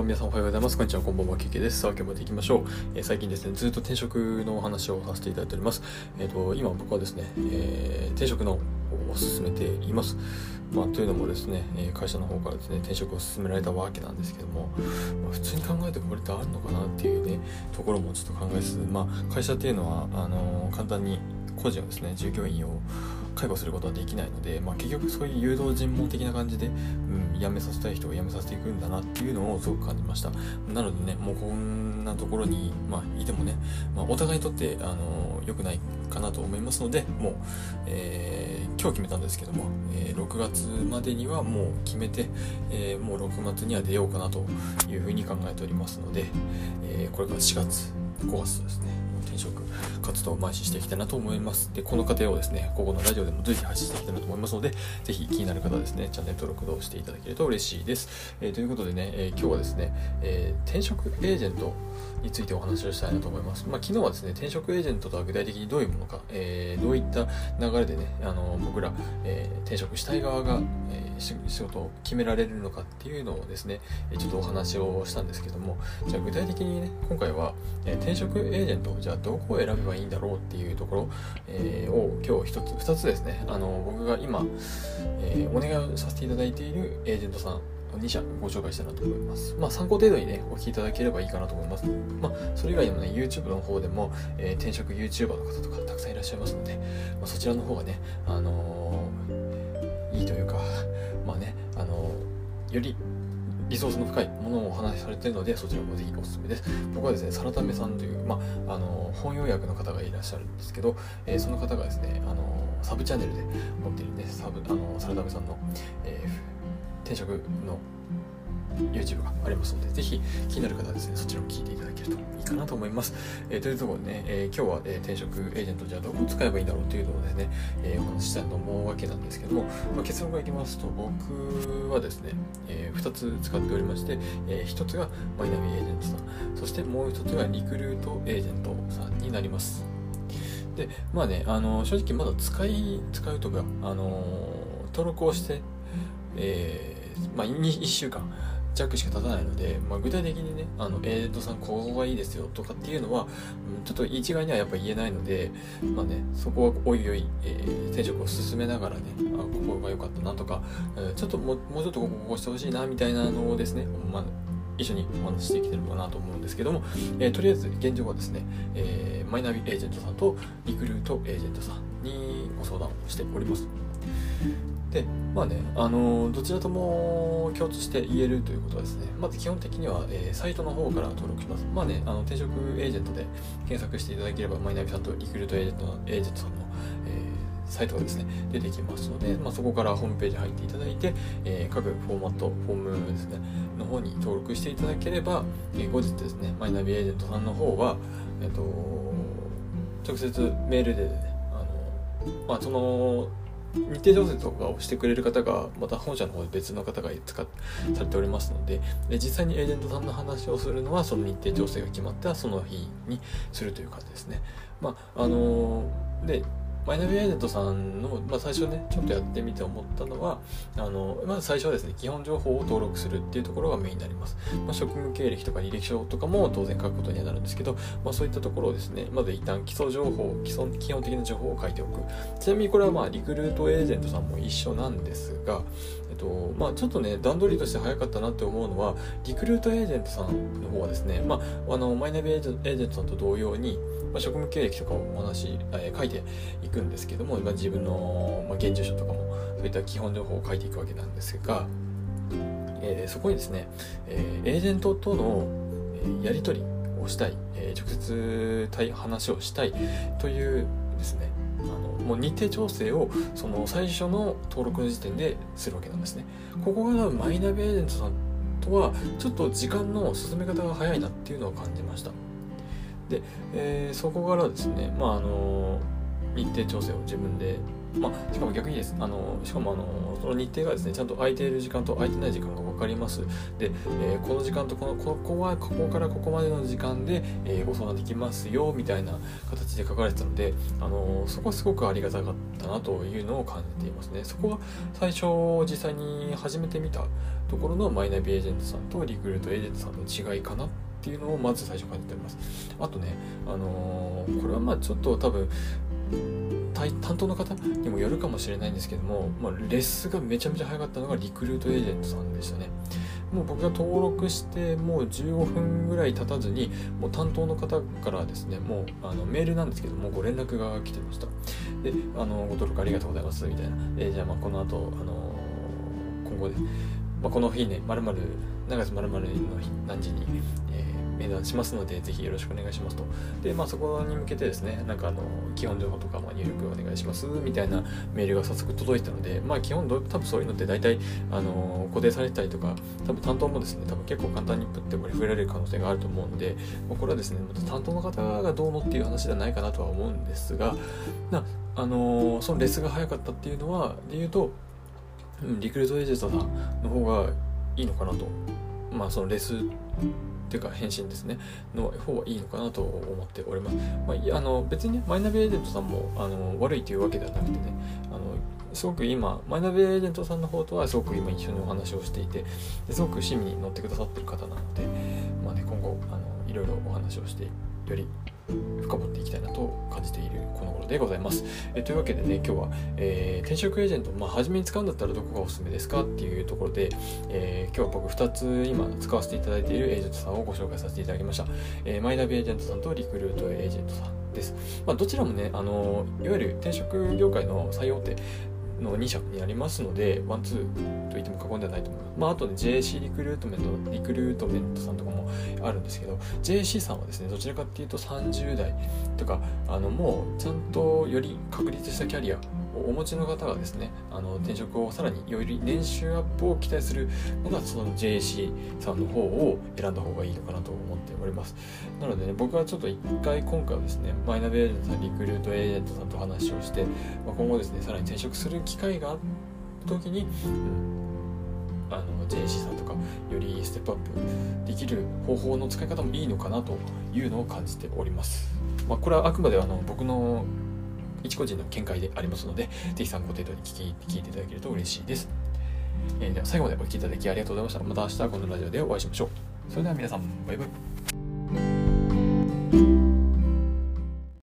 皆さんおはようございます。こんにちは、こんばんは、けけです。さあ、今日もやっていきましょう。えー最近ですね、ずっと転職のお話をさせていただいております。えっ、と、今僕はですね、えー転職の方を進めています。まあ、というのもですね、え会社の方からですね、転職を進められたわけなんですけども、まあ、普通に考えてこれってあるのかなっていうね、ところもちょっと考えつつ、まあ、会社っていうのは、あの簡単に個人をですね、従業員を介護することはできないので、まあ、結局そういう誘導尋問的な感じで、うん、辞めさせたい人を辞めさせていくんだなっていうのをすごく感じました。なのでねもうこんなところに、まあ、いてもね、まあ、お互いにとってあの良くないかなと思いますのでもう、えー今日決めたんですけども、えー6月までにはもう決めて、えーもう6月には出ようかなというふうに考えておりますので、えこれから4月5月ですね。転職活動を邁進していきたいなと思います。で、この過程をですね、午後のラジオでも随時発信していきたいなと思いますので、ぜひ気になる方はですね、チャンネル登録をしていただけると嬉しいです。えーということでね、えー今日はですね、え転職エージェントについてお話をしたいなと思います。まあ、昨日はですね、転職エージェントとは具体的にどういうものか、えーどういった流れでね、あの僕ら、えー転職したい側が、えー仕事を決められるのかっていうのをですね、ちょっとお話をしたんですけども、じゃあ具体的にね、今回は、え転職エージェントじゃあどこを選べばいいんだろうっていうところ、えを今日一つ、二つですね、あの僕が今、えお願いをさせていただいているエージェントさん2社ご紹介したいなと思います。まあ参考程度にね、お聞きいただければいいかなと思います。まあそれ以外でもね、YouTube の方でも、えー転職 YouTuber の方とかたくさんいらっしゃいますので、まあ、そちらの方がね、あのーいいというか、まあね、あのーよりリソースの深いものをお話しされているので、そちらもぜひおすすめです。僕はですね、サラタメさんという、まあ、あの本要約の方がいらっしゃるんですけど、えーその方がですね、あのサブチャンネルで持っているね、サブ、あのサラタメさんの、えー転職の YouTube がありますので、ぜひ気になる方はですね、そちらも聞いていただけるといいかなと思います。えーというところでね、えー今日は、えー転職エージェントじゃあどこ使えばいいんだろうというのをですね、えーお話ししたいと思うわけなんですけども、まあ、結論からいきますと、僕はですね、え2つ使っておりまして、え1つがマイナビエージェントさん、そしてもう1つがリクルートエージェントさんになります。で、まあね、あの正直まだ使い、使うとか、あの登録をして、えーまあ、1週間弱しか経たないので、まあ、具体的にね、あの、エージェントさんここがいいですよとかっていうのは、うんちょっと一概にはやっぱ言えないので、まあね、そこはおいおい、えー転職を進めながらね、あ、ここが良かったなとか、えーちょっともう、もうちょっとここしてほしいなみたいなのをですね、まあ、一緒にお話ししていければなと思うんですけども、えーとりあえず現状はですね、えーマイナビエージェントさんとリクルートエージェントさんにご相談をしております。で、まあね、あのどちらとも共通して言えるということはですね、まず基本的には、えーサイトの方から登録します。まあね、あの転職エージェントで検索していただければ、マイナビさんとリクルートエージェントのエージェントさんの、えーサイトがですね、出てきますので、まあ、そこからホームページ入っていただいて、え各フォーマット、フォームですね、の方に登録していただければ、え後日ですね、マイナビエージェントさんの方は、えっ、と、直接メールで、ね、あの、まあ、その、日程調整とかをしてくれる方がまた本社の方で別の方が使っされておりますのでで実際にエージェントさんの話をするのはその日程調整が決まったらその日にするという感じですね。まああのでマイナビエージェントさんの、まあ、最初ねちょっとやってみて思ったのはあのまず最初はですね基本情報を登録するっていうところがメインになります、まあ、職務経歴とか履歴書とかも当然書くことにはなるんですけど、まあ、そういったところをですねまず一旦基礎情報基礎基本的な情報を書いておく。ちなみにこれはまあリクルートエージェントさんも一緒なんですが、とまあ、ちょっとね段取りとして早かったなって思うのはリクルートエージェントさんの方はですね、まあ、あのマイナビエージェントさんと同様に、まあ、職務経歴とかをお話、えー書いていくんですけども、まあ、自分の、まあ、現住所とかもそういった基本情報を書いていくわけなんですが、えーそこにですね、えーエージェントとの、えーやり取りをしたい、えー直接対話をしたいというですねあのもう日程調整をその最初の登録の時点でするわけなんですね。ここがマイナビエージェントさんとはちょっと時間の進め方が早いなっていうのを感じました。で、えーそこからですねまああの日程調整を自分でまあ、しかも逆にです。あの、しかもあの、その日程がですね、ちゃんと空いている時間と空いてない時間が分かります。で、えー、この時間とこの、ここは、ここからここまでの時間で、えー、ご相談できますよ、みたいな形で書かれてたので、あの、そこはすごくありがたかったなというのを感じていますね。そこは最初、実際に始めてみたところのマイナビエージェントさんとリクルートエージェントさんの違いかなっていうのをまず最初感じております。あとね、あのー、これはまあちょっと多分、担当の方にもよるかもしれないんですけども、まあ、レッスンがめちゃめちゃ早かったのがリクルートエージェントさんでしたね。もう僕が登録してもう15分ぐらい経たずにもう担当の方からですねもうあのメールなんですけどもご連絡が来てましたであのご登録ありがとうございますみたいなえじゃあまあこの後あの今後で、まあ、この日ねまるまる何月まるの日何時に、えー面談しますので、ぜひよろしくお願いしますと。で、まあそこに向けてですね、なんかあの、基本情報とか、まあ、入力お願いしますみたいなメールが早速届いたので、まあ基本多分そういうのって大体、あの、固定されてたりとか、多分担当もですね、多分結構簡単にプってこれ触れられる可能性があると思うんで、まあ、これはですね、また担当の方がどうのっていう話ではないかなとは思うんですが、なあのそのレスが早かったっていうのは、で言うと、うん、リクルートエージェントさんの方がいいのかなと。まあそのレスていうか返信ですね。の方はいいのかなと思っております、まあ、あの別にねマイナビエージェントさんもあの悪いというわけではなくてねあのすごく今マイナビエージェントさんの方とはすごく今一緒にお話をしていてすごく趣味に乗ってくださってる方なので、まあね、今後あのいろいろお話をしてより深掘っていきたいなと感じているこの頃でございます。えというわけでね、今日は、えー、転職エージェント、まあ、初めに使うんだったらどこがおすすめですかっていうところで、えー、今日は僕2つ今使わせていただいているエージェントさんをご紹介させていただきました。えー、マイナビエージェントさんとリクルートエージェントさんです。まあ、どちらもね、あのいわゆる転職業界の最大手の2社になりますので、ワンツーと言っても過言ではないと思います。まあ、あとね、JC リクルートメント、リクルートメントさんとかもあるんですけど、JC さんはですね、どちらかっていうと30代とか、あの、もうちゃんとより確立したキャリアお持ちの方がですね、あの、転職をさらにより年収アップを期待するのが、その JAC さんの方を選んだ方がいいのかなと思っております。なのでね、僕はちょっと一回今回はですね、マイナビエージェントさん、リクルートエージェントさんと話をして、まあ、今後ですね、さらに転職する機会があった時に、うんあの JC さんとかよりステップアップできる方法の使い方もいいのかなというのを感じております。まあ、これはあくまであの僕の一個人の見解でありますので、ぜひ参考程度に聞き聞いていただけると嬉しいです。えー、では最後までお聴きいただきありがとうございました。また明日このラジオでお会いしましょう。それでは皆さん、バイバイ。